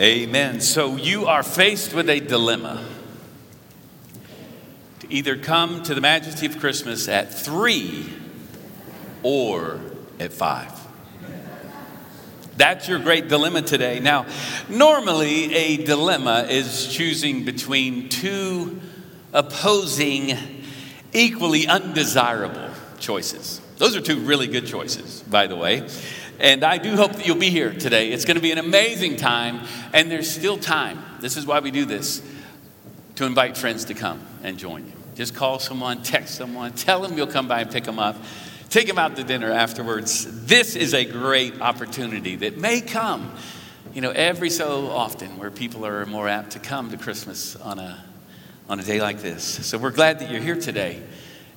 Amen. So you are faced with a dilemma to either come to the majesty of Christmas at three or at five. That's your great dilemma today. Now, normally a dilemma is choosing between two opposing, equally undesirable choices. Those are two really good choices, by the way. And I do hope that you'll be here today. It's going to be an amazing time, and there's still time. This is why we do this to invite friends to come and join you. Just call someone, text someone, tell them you'll come by and pick them up, take them out to dinner afterwards. This is a great opportunity that may come, you know, every so often where people are more apt to come to Christmas on a, on a day like this. So we're glad that you're here today.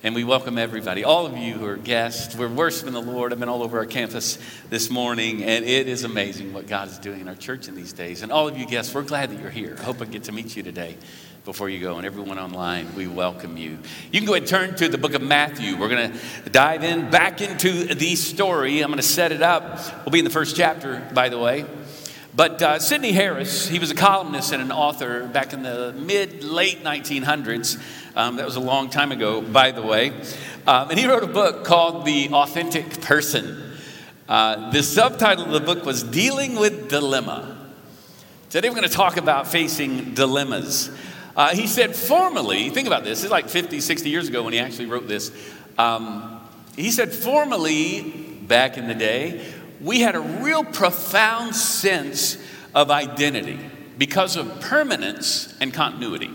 And we welcome everybody, all of you who are guests. We're worshiping the Lord. I've been all over our campus this morning, and it is amazing what God is doing in our church in these days. And all of you guests, we're glad that you're here. I hope I get to meet you today before you go. And everyone online, we welcome you. You can go ahead and turn to the book of Matthew. We're going to dive in back into the story. I'm going to set it up. We'll be in the first chapter, by the way. But uh, Sydney Harris, he was a columnist and an author back in the mid late 1900s. Um, that was a long time ago, by the way. Um, and he wrote a book called The Authentic Person. Uh, the subtitle of the book was Dealing with Dilemma. Today we're going to talk about facing dilemmas. Uh, he said, formerly, think about this, it's like 50, 60 years ago when he actually wrote this. Um, he said, formerly, back in the day, we had a real profound sense of identity because of permanence and continuity.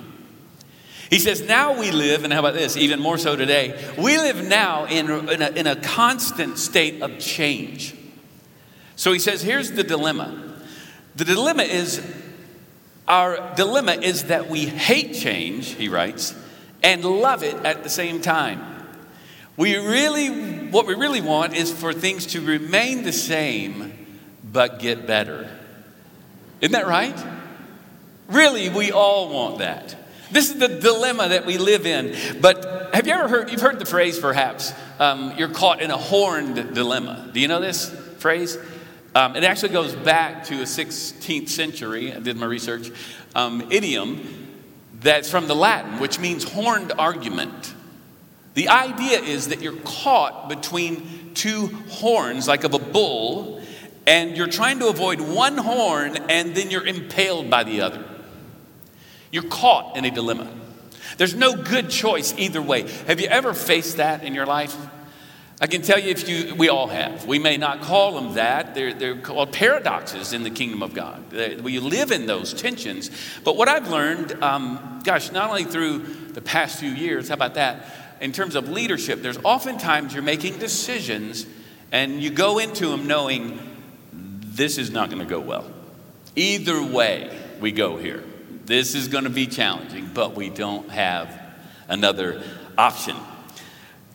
He says, now we live, and how about this, even more so today, we live now in, in, a, in a constant state of change. So he says, here's the dilemma. The dilemma is, our dilemma is that we hate change, he writes, and love it at the same time. We really, what we really want is for things to remain the same but get better. Isn't that right? Really, we all want that. This is the dilemma that we live in. But have you ever heard, you've heard the phrase perhaps, um, you're caught in a horned dilemma. Do you know this phrase? Um, it actually goes back to a 16th century, I did my research, um, idiom that's from the Latin, which means horned argument. The idea is that you're caught between two horns, like of a bull, and you're trying to avoid one horn and then you're impaled by the other. You're caught in a dilemma. There's no good choice either way. Have you ever faced that in your life? I can tell you if you, we all have. We may not call them that. They're, they're called paradoxes in the kingdom of God. We live in those tensions. But what I've learned, um, gosh, not only through the past few years, how about that? In terms of leadership, there's oftentimes you're making decisions and you go into them knowing this is not going to go well. Either way, we go here. This is going to be challenging, but we don't have another option.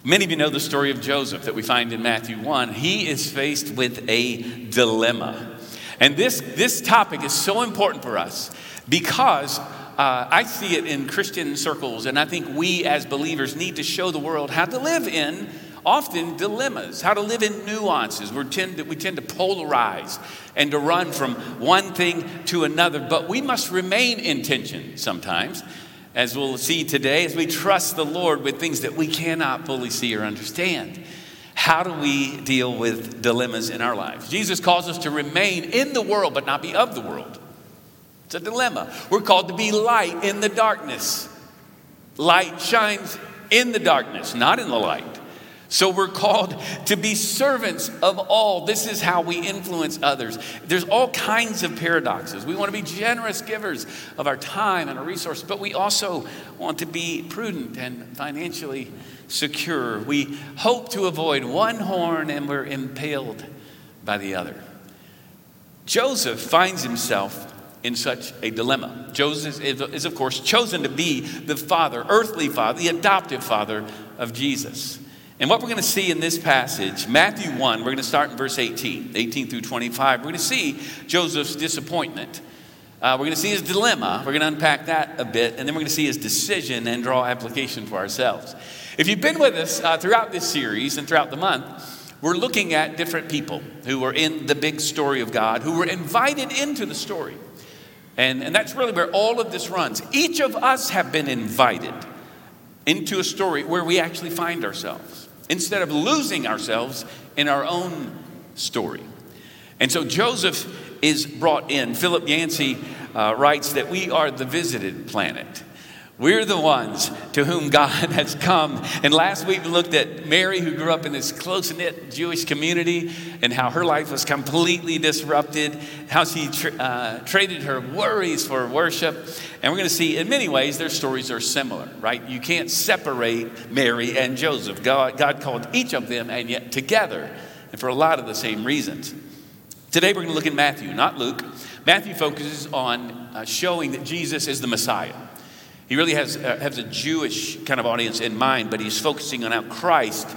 Many of you know the story of Joseph that we find in Matthew 1. He is faced with a dilemma. And this, this topic is so important for us because uh, I see it in Christian circles, and I think we as believers need to show the world how to live in often dilemmas, how to live in nuances. We tend to, we tend to polarize and to run from one thing to another, but we must remain in tension sometimes, as we'll see today, as we trust the Lord with things that we cannot fully see or understand. How do we deal with dilemmas in our lives? Jesus calls us to remain in the world, but not be of the world. It's a dilemma. We're called to be light in the darkness. Light shines in the darkness, not in the light. So we're called to be servants of all. This is how we influence others. There's all kinds of paradoxes. We want to be generous givers of our time and our resources, but we also want to be prudent and financially secure. We hope to avoid one horn and we're impaled by the other. Joseph finds himself in such a dilemma. Joseph is, of course, chosen to be the father, earthly father, the adoptive father of Jesus. And what we're going to see in this passage, Matthew 1, we're going to start in verse 18, 18 through 25. We're going to see Joseph's disappointment. Uh, we're going to see his dilemma. We're going to unpack that a bit. And then we're going to see his decision and draw application for ourselves. If you've been with us uh, throughout this series and throughout the month, we're looking at different people who were in the big story of God, who were invited into the story. And, and that's really where all of this runs. Each of us have been invited into a story where we actually find ourselves instead of losing ourselves in our own story. And so Joseph is brought in. Philip Yancey uh, writes that we are the visited planet. We're the ones to whom God has come. And last week we looked at Mary, who grew up in this close knit Jewish community, and how her life was completely disrupted, how she tra- uh, traded her worries for worship. And we're going to see, in many ways, their stories are similar, right? You can't separate Mary and Joseph. God, God called each of them, and yet together, and for a lot of the same reasons. Today we're going to look at Matthew, not Luke. Matthew focuses on uh, showing that Jesus is the Messiah. He really has, uh, has a Jewish kind of audience in mind, but he's focusing on how Christ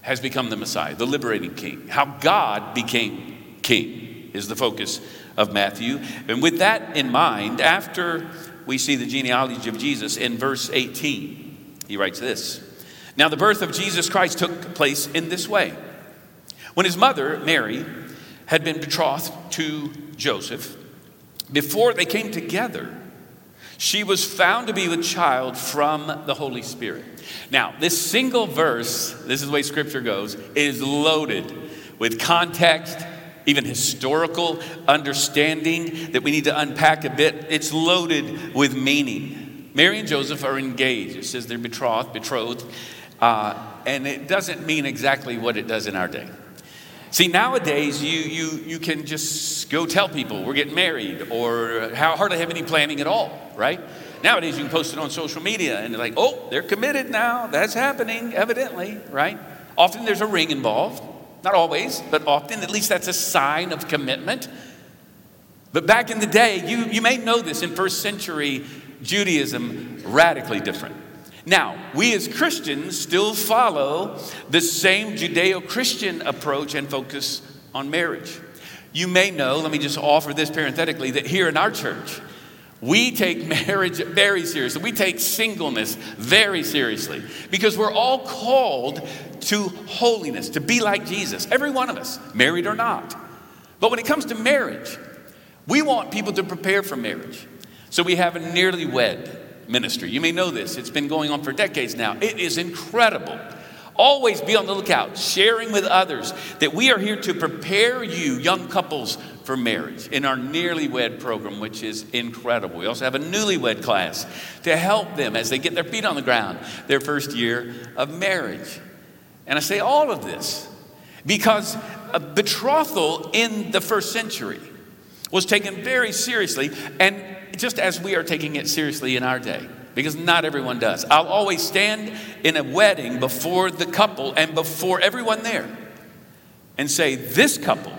has become the Messiah, the liberating king. How God became king is the focus of Matthew. And with that in mind, after we see the genealogy of Jesus in verse 18, he writes this Now, the birth of Jesus Christ took place in this way. When his mother, Mary, had been betrothed to Joseph, before they came together, she was found to be with child from the Holy Spirit. Now, this single verse, this is the way scripture goes, is loaded with context, even historical understanding that we need to unpack a bit. It's loaded with meaning. Mary and Joseph are engaged. It says they're betrothed, betrothed, uh, and it doesn't mean exactly what it does in our day. See, nowadays you, you, you can just go tell people we're getting married or how hardly have any planning at all, right? Nowadays you can post it on social media and they're like, oh, they're committed now. That's happening, evidently, right? Often there's a ring involved. Not always, but often, at least that's a sign of commitment. But back in the day, you, you may know this in first century Judaism, radically different. Now, we as Christians still follow the same Judeo Christian approach and focus on marriage. You may know, let me just offer this parenthetically, that here in our church, we take marriage very seriously. We take singleness very seriously because we're all called to holiness, to be like Jesus. Every one of us, married or not. But when it comes to marriage, we want people to prepare for marriage. So we have a nearly wed ministry. You may know this, it's been going on for decades now. It is incredible. Always be on the lookout, sharing with others that we are here to prepare you, young couples, for marriage in our nearly wed program, which is incredible. We also have a newlywed class to help them as they get their feet on the ground, their first year of marriage. And I say all of this because a betrothal in the first century was taken very seriously and just as we are taking it seriously in our day, because not everyone does. I'll always stand in a wedding before the couple and before everyone there and say, This couple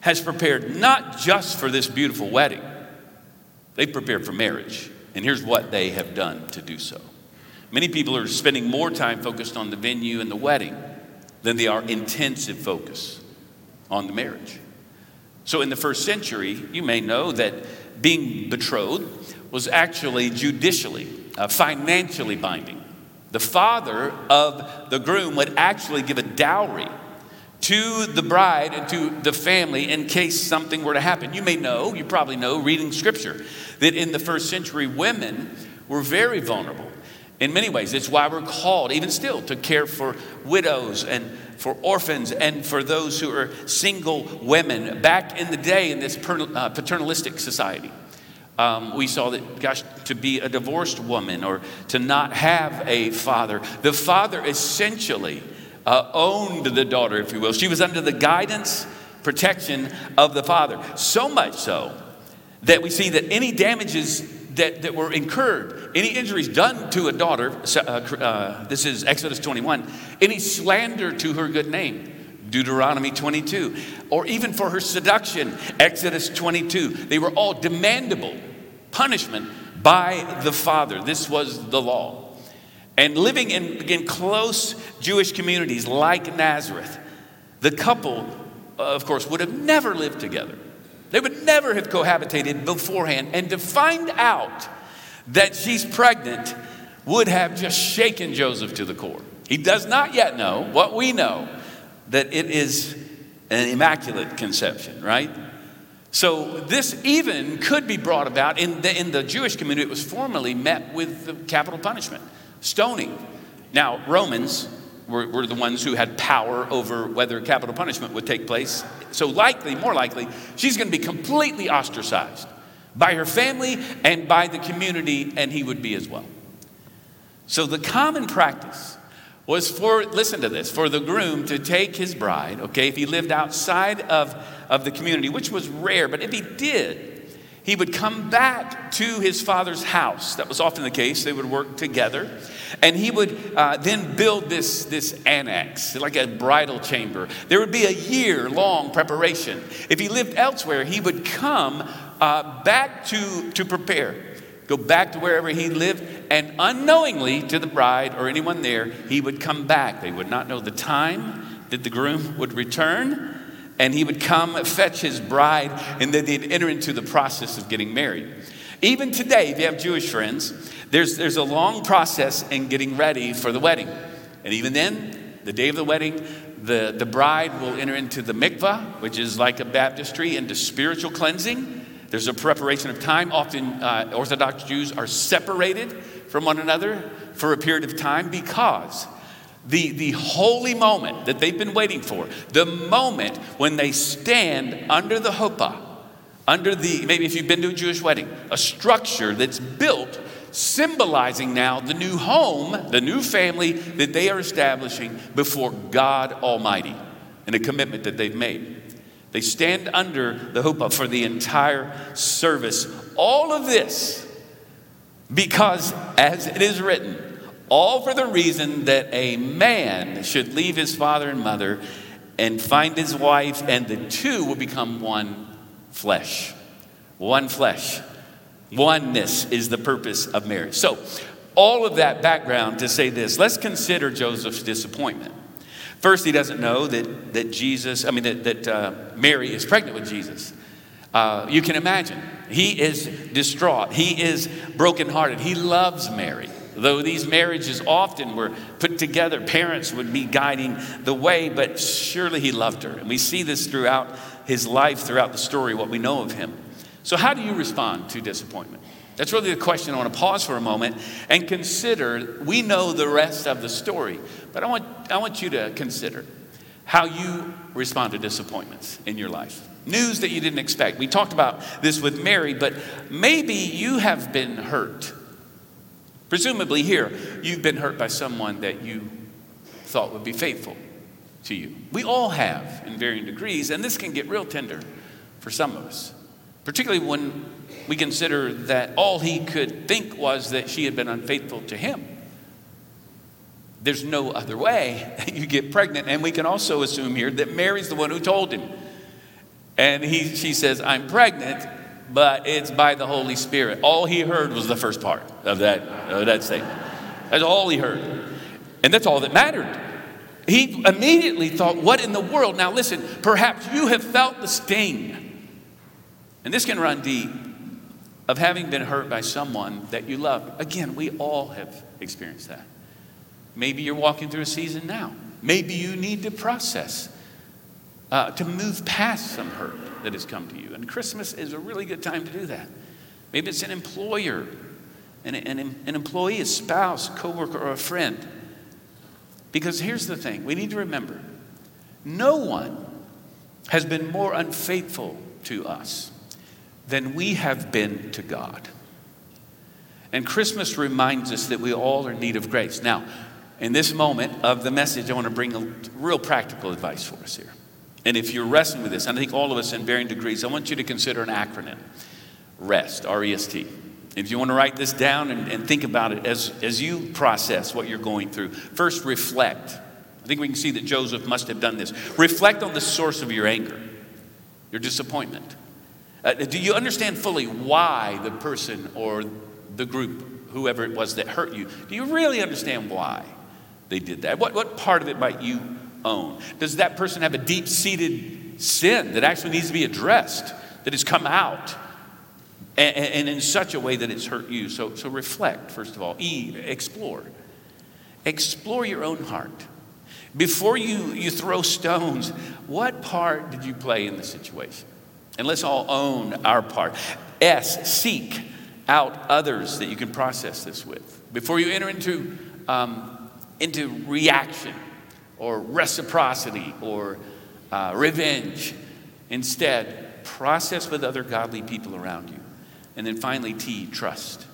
has prepared not just for this beautiful wedding, they've prepared for marriage. And here's what they have done to do so. Many people are spending more time focused on the venue and the wedding than they are intensive focus on the marriage. So, in the first century, you may know that being betrothed was actually judicially, uh, financially binding. The father of the groom would actually give a dowry to the bride and to the family in case something were to happen. You may know, you probably know, reading scripture, that in the first century, women were very vulnerable in many ways. It's why we're called, even still, to care for widows and for orphans and for those who are single women. Back in the day, in this uh, paternalistic society, um, we saw that, gosh, to be a divorced woman or to not have a father, the father essentially uh, owned the daughter, if you will. She was under the guidance, protection of the father. So much so that we see that any damages that, that were incurred, any injuries done to a daughter, uh, uh, this is Exodus 21, any slander to her good name, Deuteronomy 22, or even for her seduction, Exodus 22, they were all demandable punishment by the father. This was the law. And living in, in close Jewish communities like Nazareth, the couple, of course, would have never lived together. They would never have cohabitated beforehand. And to find out that she's pregnant would have just shaken Joseph to the core. He does not yet know what we know that it is an immaculate conception, right? So this even could be brought about in the, in the Jewish community. It was formally met with capital punishment, stoning. Now, Romans were, were the ones who had power over whether capital punishment would take place. So likely, more likely, she's going to be completely ostracized by her family and by the community, and he would be as well. So the common practice was for, listen to this, for the groom to take his bride, okay, if he lived outside of, of the community, which was rare, but if he did, he would come back to his father's house. That was often the case. They would work together. And he would uh, then build this, this annex, like a bridal chamber. There would be a year long preparation. If he lived elsewhere, he would come uh, back to, to prepare, go back to wherever he lived, and unknowingly to the bride or anyone there, he would come back. They would not know the time that the groom would return, and he would come fetch his bride, and then they'd enter into the process of getting married. Even today, if you have Jewish friends, there's, there's a long process in getting ready for the wedding. And even then, the day of the wedding, the, the bride will enter into the mikvah, which is like a baptistry, into spiritual cleansing. There's a preparation of time. Often, uh, Orthodox Jews are separated from one another for a period of time because the, the holy moment that they've been waiting for, the moment when they stand under the chuppah, under the, maybe if you've been to a Jewish wedding, a structure that's built symbolizing now the new home, the new family that they are establishing before God Almighty and a commitment that they've made. They stand under the chuppah for the entire service. All of this because, as it is written, all for the reason that a man should leave his father and mother and find his wife, and the two will become one flesh. One flesh. Oneness is the purpose of marriage. So, all of that background to say this, let's consider Joseph's disappointment. First, he doesn't know that, that Jesus, I mean, that, that uh, Mary is pregnant with Jesus. Uh, you can imagine. He is distraught. He is brokenhearted. He loves Mary. Though these marriages often were put together, parents would be guiding the way, but surely he loved her. And we see this throughout his life, throughout the story, what we know of him. So, how do you respond to disappointment? That's really the question. I want to pause for a moment and consider. We know the rest of the story, but I want, I want you to consider how you respond to disappointments in your life. News that you didn't expect. We talked about this with Mary, but maybe you have been hurt. Presumably, here, you've been hurt by someone that you thought would be faithful to you. We all have in varying degrees, and this can get real tender for some of us, particularly when we consider that all he could think was that she had been unfaithful to him. There's no other way. That you get pregnant, and we can also assume here that Mary's the one who told him. And he, she says, I'm pregnant, but it's by the Holy Spirit. All he heard was the first part of that, of that statement. That's all he heard. And that's all that mattered. He immediately thought, What in the world? Now, listen, perhaps you have felt the sting. And this can run deep of having been hurt by someone that you love. Again, we all have experienced that. Maybe you're walking through a season now. Maybe you need to process, uh, to move past some hurt that has come to you. And Christmas is a really good time to do that. Maybe it's an employer, an, an, an employee, a spouse, coworker, or a friend. Because here's the thing we need to remember no one has been more unfaithful to us than we have been to God. And Christmas reminds us that we all are in need of grace. Now, in this moment of the message, I want to bring real practical advice for us here. And if you're wrestling with this, and I think all of us in varying degrees, I want you to consider an acronym REST, R E S T. If you want to write this down and, and think about it as, as you process what you're going through, first reflect. I think we can see that Joseph must have done this. Reflect on the source of your anger, your disappointment. Uh, do you understand fully why the person or the group, whoever it was that hurt you, do you really understand why they did that? What, what part of it might you own? Does that person have a deep seated sin that actually needs to be addressed, that has come out? And, in such a way that it's hurt you. So, so reflect, first of all. E, explore. Explore your own heart. Before you, you throw stones, what part did you play in the situation? And let's all own our part. S, seek out others that you can process this with. Before you enter into, um, into reaction or reciprocity or uh, revenge, instead, process with other godly people around you. And then finally, T, trust.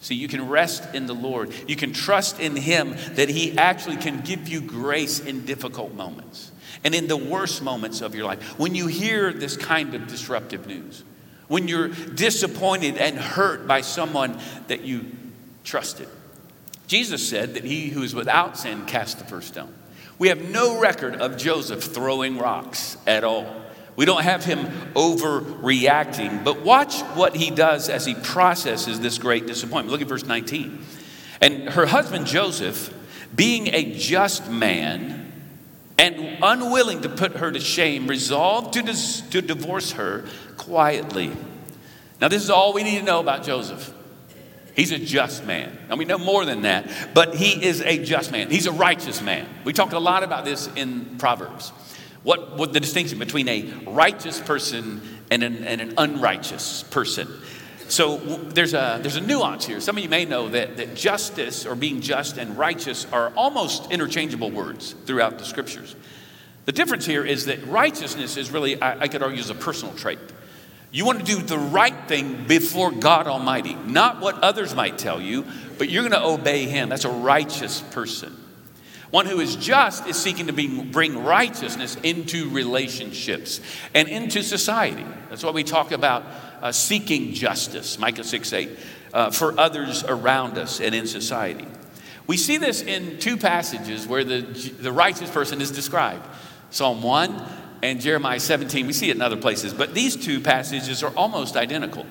See, you can rest in the Lord. You can trust in Him that He actually can give you grace in difficult moments and in the worst moments of your life. When you hear this kind of disruptive news, when you're disappointed and hurt by someone that you trusted. Jesus said that he who is without sin cast the first stone. We have no record of Joseph throwing rocks at all. We don't have him overreacting, but watch what he does as he processes this great disappointment. Look at verse 19. And her husband Joseph, being a just man and unwilling to put her to shame, resolved to, dis- to divorce her quietly. Now, this is all we need to know about Joseph. He's a just man. And we know more than that, but he is a just man. He's a righteous man. We talked a lot about this in Proverbs. What, what the distinction between a righteous person and an, and an unrighteous person. So there's a, there's a nuance here. Some of you may know that, that justice or being just and righteous are almost interchangeable words throughout the scriptures. The difference here is that righteousness is really, I, I could argue, is a personal trait. You want to do the right thing before God Almighty, not what others might tell you, but you're going to obey Him. That's a righteous person. One who is just is seeking to bring righteousness into relationships and into society. That's why we talk about uh, seeking justice, Micah 6 8, uh, for others around us and in society. We see this in two passages where the, the righteous person is described Psalm 1 and Jeremiah 17. We see it in other places, but these two passages are almost identical.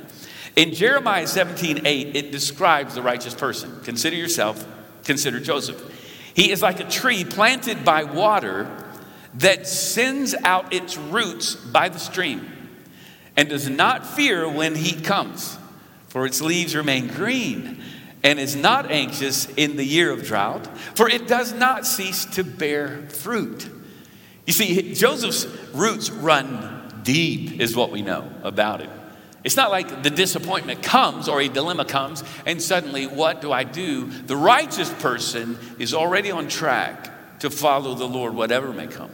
In Jeremiah 17 8, it describes the righteous person. Consider yourself, consider Joseph. He is like a tree planted by water that sends out its roots by the stream and does not fear when heat comes, for its leaves remain green and is not anxious in the year of drought, for it does not cease to bear fruit. You see, Joseph's roots run deep, is what we know about him. It's not like the disappointment comes or a dilemma comes, and suddenly, what do I do? The righteous person is already on track to follow the Lord, whatever may come.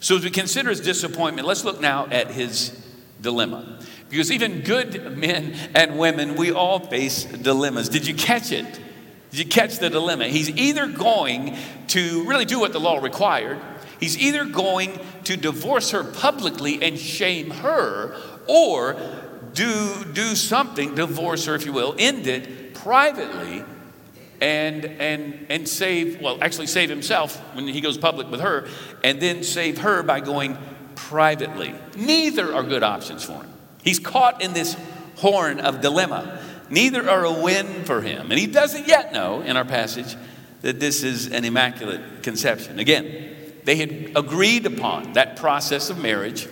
So, as we consider his disappointment, let's look now at his dilemma. Because even good men and women, we all face dilemmas. Did you catch it? Did you catch the dilemma? He's either going to really do what the law required, he's either going to divorce her publicly and shame her, or do, do something, divorce her, if you will, end it privately and, and, and save, well, actually save himself when he goes public with her, and then save her by going privately. Neither are good options for him. He's caught in this horn of dilemma. Neither are a win for him. And he doesn't yet know in our passage that this is an immaculate conception. Again, they had agreed upon that process of marriage,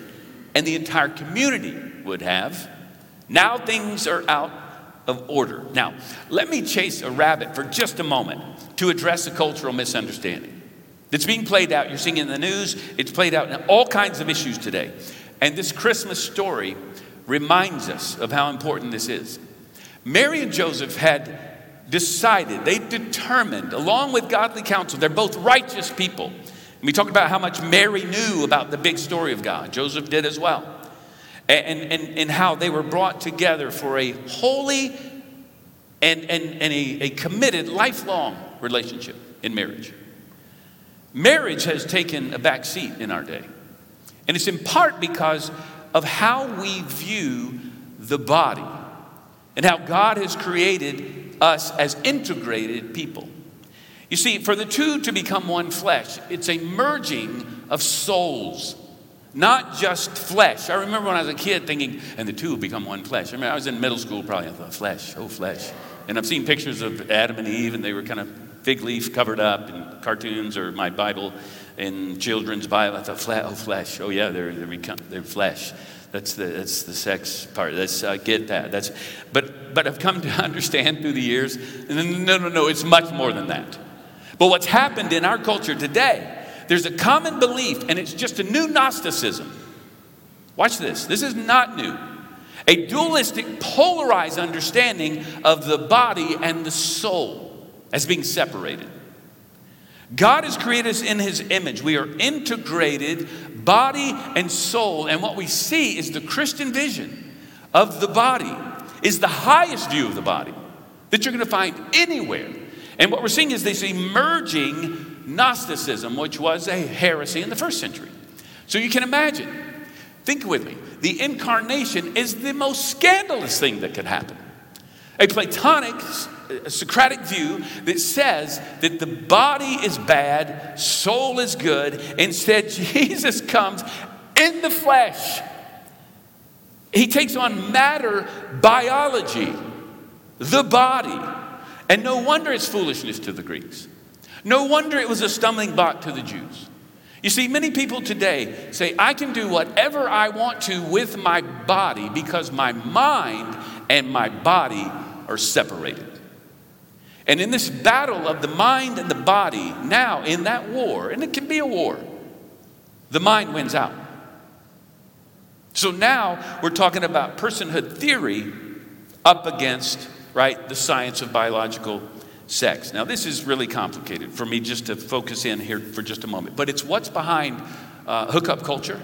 and the entire community would have. Now things are out of order. Now, let me chase a rabbit for just a moment to address a cultural misunderstanding that's being played out. You're seeing in the news, it's played out in all kinds of issues today. And this Christmas story reminds us of how important this is. Mary and Joseph had decided, they determined, along with godly counsel, they're both righteous people. We talked about how much Mary knew about the big story of God. Joseph did as well and, and, and how they were brought together for a holy and, and, and a, a committed lifelong relationship in marriage. Marriage has taken a back seat in our day. And it's in part because of how we view the body and how God has created us as integrated people. You see, for the two to become one flesh, it's a merging of souls not just flesh. I remember when I was a kid thinking, and the two become one flesh. I remember I was in middle school probably, I thought, flesh, oh, flesh. And I've seen pictures of Adam and Eve, and they were kind of fig leaf covered up in cartoons or my Bible in children's Bible. I thought, oh, flesh. Oh, yeah, they're, they're, become, they're flesh. That's the, that's the sex part. That's, I get that. That's, but, but I've come to understand through the years, and no, no, no, it's much more than that. But what's happened in our culture today there's a common belief, and it's just a new Gnosticism. Watch this. This is not new. A dualistic, polarized understanding of the body and the soul as being separated. God has created us in His image. We are integrated, body and soul. And what we see is the Christian vision of the body is the highest view of the body that you're going to find anywhere. And what we're seeing is this emerging Gnosticism, which was a heresy in the first century. So you can imagine, think with me, the incarnation is the most scandalous thing that could happen. A Platonic, a uh, Socratic view that says that the body is bad, soul is good. Instead, Jesus comes in the flesh. He takes on matter biology, the body. And no wonder it's foolishness to the Greeks. No wonder it was a stumbling block to the Jews. You see, many people today say, I can do whatever I want to with my body because my mind and my body are separated. And in this battle of the mind and the body, now in that war, and it can be a war, the mind wins out. So now we're talking about personhood theory up against, right, the science of biological sex. Now, this is really complicated for me just to focus in here for just a moment, but it's what's behind uh, hookup culture.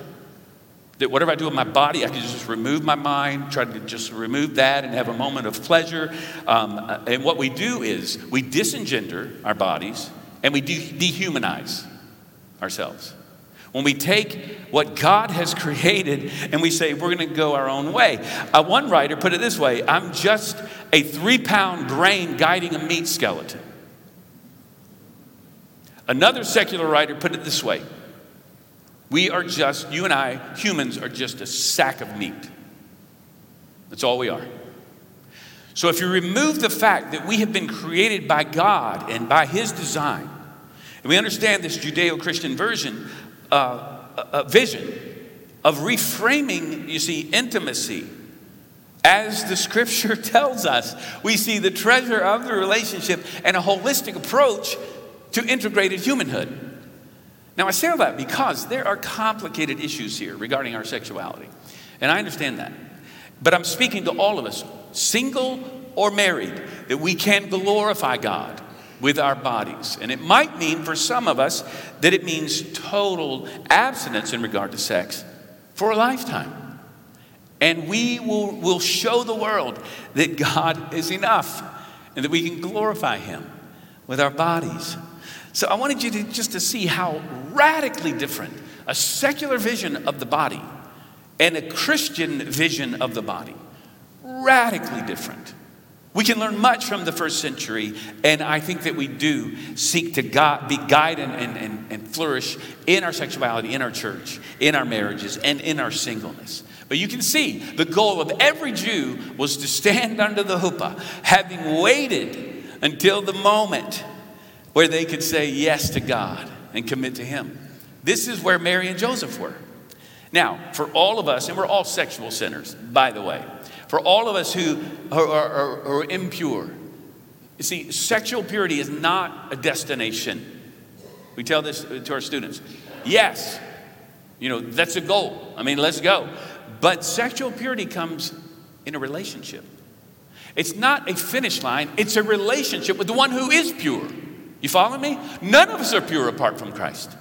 That whatever I do with my body, I can just remove my mind, try to just remove that and have a moment of pleasure. Um, uh, and what we do is we disengender our bodies and we de- dehumanize ourselves. When we take what God has created and we say we're going to go our own way. Uh, one writer put it this way I'm just a three pound brain guiding a meat skeleton. Another secular writer put it this way We are just, you and I, humans, are just a sack of meat. That's all we are. So if you remove the fact that we have been created by God and by His design, and we understand this Judeo Christian version, uh, a vision of reframing, you see, intimacy. As the scripture tells us, we see the treasure of the relationship and a holistic approach to integrated humanhood. Now, I say all that because there are complicated issues here regarding our sexuality. And I understand that. But I'm speaking to all of us, single or married, that we can glorify God with our bodies. And it might mean for some of us that it means total abstinence in regard to sex for a lifetime. And we will, will show the world that God is enough and that we can glorify Him with our bodies. So I wanted you to just to see how radically different a secular vision of the body and a Christian vision of the body, radically different. We can learn much from the first century, and I think that we do seek to God, be guided and, and, and flourish in our sexuality, in our church, in our marriages, and in our singleness. But you can see the goal of every Jew was to stand under the huppah, having waited until the moment where they could say yes to God and commit to Him. This is where Mary and Joseph were. Now, for all of us, and we're all sexual sinners, by the way, for all of us who are, are, are impure, you see, sexual purity is not a destination. We tell this to our students. Yes, you know, that's a goal. I mean, let's go. But sexual purity comes in a relationship. It's not a finish line, it's a relationship with the one who is pure. You follow me? None of us are pure apart from Christ.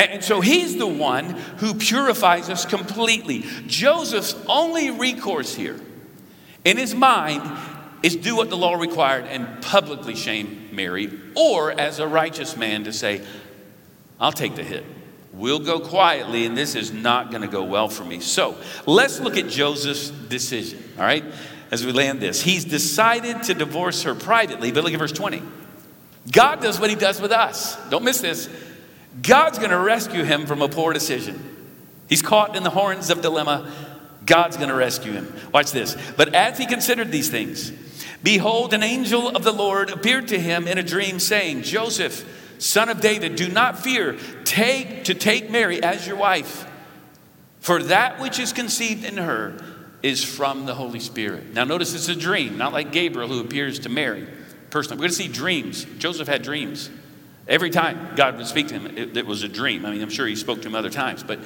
And so he's the one who purifies us completely. Joseph's only recourse here in his mind is do what the law required and publicly shame Mary, or as a righteous man to say, I'll take the hit. We'll go quietly, and this is not going to go well for me. So let's look at Joseph's decision, all right, as we land this. He's decided to divorce her privately, but look at verse 20. God does what he does with us. Don't miss this. God's going to rescue him from a poor decision. He's caught in the horns of dilemma. God's going to rescue him. Watch this. But as he considered these things, behold, an angel of the Lord appeared to him in a dream, saying, Joseph, son of David, do not fear take, to take Mary as your wife, for that which is conceived in her is from the Holy Spirit. Now, notice it's a dream, not like Gabriel who appears to Mary personally. We're going to see dreams. Joseph had dreams. Every time God would speak to him, it, it, was a dream. I mean, I'm sure he spoke to him other times, but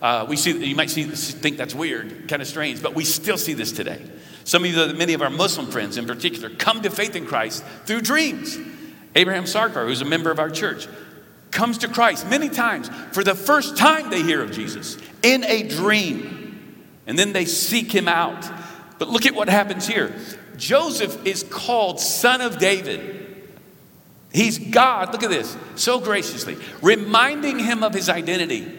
Uh, we see, you might see, think that's weird, kind of strange, but we still see this today. Some of you, many of our Muslim friends in particular, come to faith in Christ through dreams. Abraham Sarkar, who's a member of our church, comes to Christ many times. For the first time, they hear of Jesus in a dream, and then they seek him out. But look at what happens here Joseph is called son of David. He's God, look at this, so graciously, reminding him of his identity.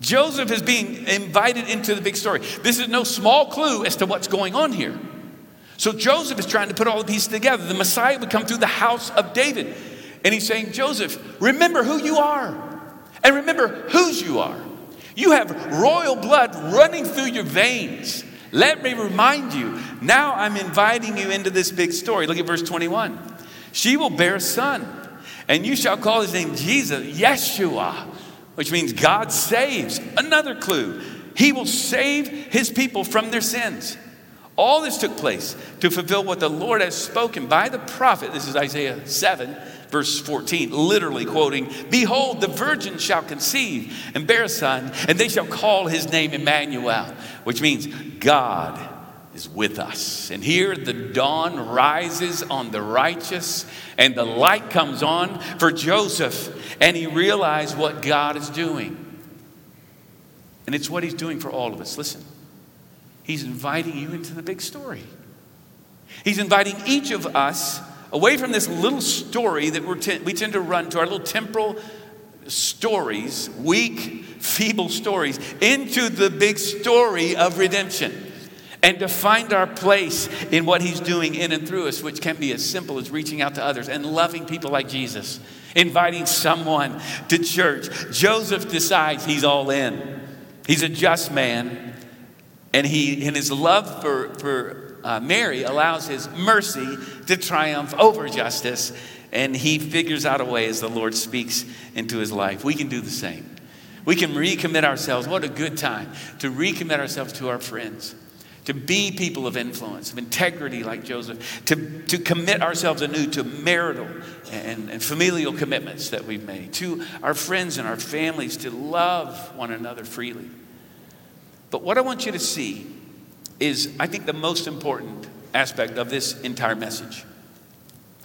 Joseph is being invited into the big story. This is no small clue as to what's going on here. So Joseph is trying to put all the pieces together. The Messiah would come through the house of David. And he's saying, Joseph, remember who you are. And remember whose you are. You have royal blood running through your veins. Let me remind you, now I'm inviting you into this big story. Look at verse 21. She will bear a son, and you shall call his name Jesus, Yeshua, which means God saves. Another clue. He will save his people from their sins. All this took place to fulfill what the Lord has spoken by the prophet. This is Isaiah 7, verse 14, literally quoting Behold, the virgin shall conceive and bear a son, and they shall call his name Emmanuel, which means God is with us. And here the dawn rises on the righteous, and the light comes on for Joseph, and he realized what God is doing. And it's what he's doing for all of us. Listen. He's inviting you into the big story. He's inviting each of us away from this little story that we're t- we tend to run to our little temporal stories, weak, feeble stories, into the big story of redemption and to find our place in what he's doing in and through us, which can be as simple as reaching out to others and loving people like Jesus, inviting someone to church. Joseph decides he's all in. He's a just man. And he, in his love for, for uh, Mary, allows his mercy to triumph over justice. And he figures out a way as the Lord speaks into his life. We can do the same. We can recommit ourselves. What a good time to recommit ourselves to our friends, to be people of influence, of integrity like Joseph, to, to commit ourselves anew to marital and, and familial commitments that we've made, to our friends and our families, to love one another freely. But what I want you to see is, I think, the most important aspect of this entire message.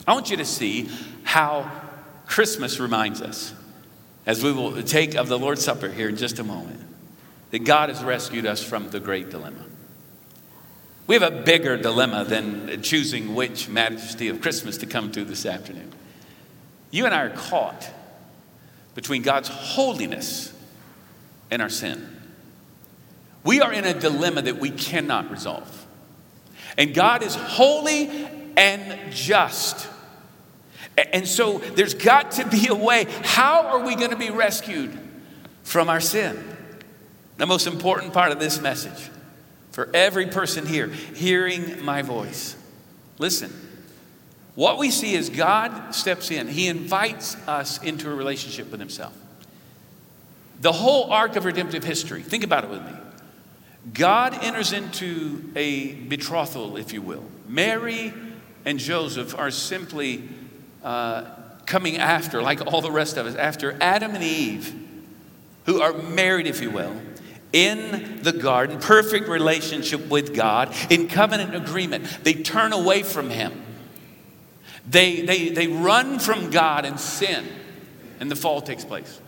I want you to see how Christmas reminds us, as we will take of the Lord's Supper here in just a moment, that God has rescued us from the great dilemma. We have a bigger dilemma than choosing which majesty of Christmas to come to this afternoon. You and I are caught between God's holiness and our sin. We are in a dilemma that we cannot resolve. And God is holy and just. And so there's got to be a way. How are we going to be rescued from our sin? The most important part of this message for every person here hearing my voice. Listen, what we see is God steps in, He invites us into a relationship with Himself. The whole arc of redemptive history, think about it with me. God enters into a betrothal, if you will. Mary and Joseph are simply uh, coming after, like all the rest of us, after Adam and Eve, who are married, if you will, in the garden, perfect relationship with God, in covenant agreement. They turn away from Him. They, they, they run from God and sin, and the fall takes place.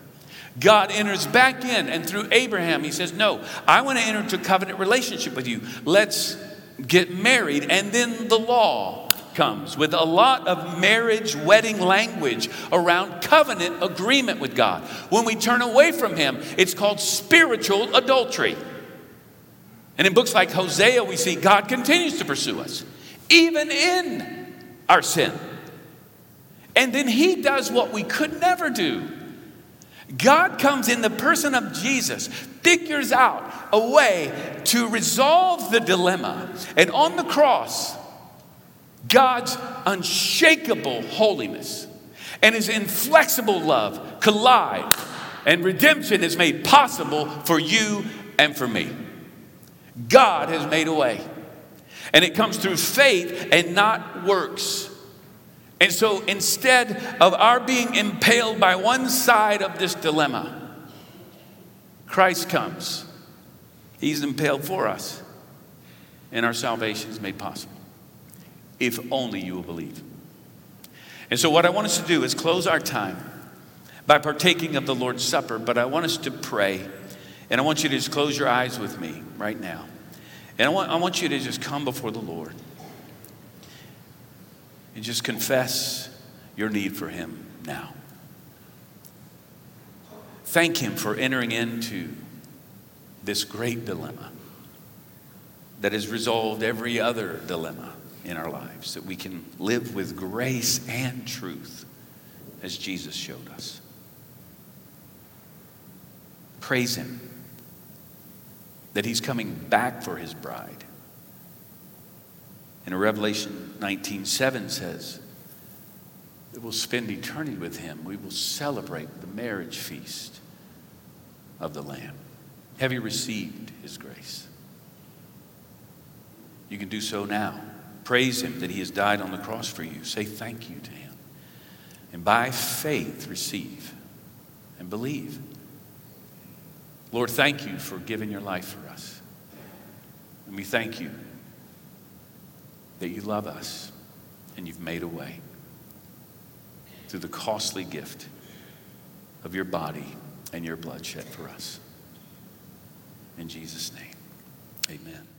God enters back in, and through Abraham, he says, No, I want to enter into a covenant relationship with you. Let's get married. And then the law comes with a lot of marriage, wedding language around covenant agreement with God. When we turn away from Him, it's called spiritual adultery. And in books like Hosea, we see God continues to pursue us, even in our sin. And then He does what we could never do God comes in the person of Jesus, figures out a way to resolve the dilemma. And on the cross, God's unshakable holiness and his inflexible love collide, and redemption is made possible for you and for me. God has made a way. And it comes through faith and not works. And so instead of our being impaled by one side of this dilemma, Christ comes. He's impaled for us, and our salvation is made possible. If only you will believe. And so, what I want us to do is close our time by partaking of the Lord's Supper, but I want us to pray. And I want you to just close your eyes with me right now. And I want, I want you to just come before the Lord and just confess your need for Him now. Thank Him for entering into this great dilemma that has resolved every other dilemma in our lives, that we can live with grace and truth as Jesus showed us. Praise Him that He's coming back for His bride. And Revelation 19 7 says, that we'll spend eternity with Him. We will celebrate the marriage feast of the Lamb. Have you received His grace? You can do so now. Praise Him that He has died on the cross for you. Say thank you to Him. And by faith, receive and believe. Lord, thank you for giving your life for us. And we thank you that you love us and you've made a way through the costly gift of your body and your blood shed for us. In Jesus' name, amen.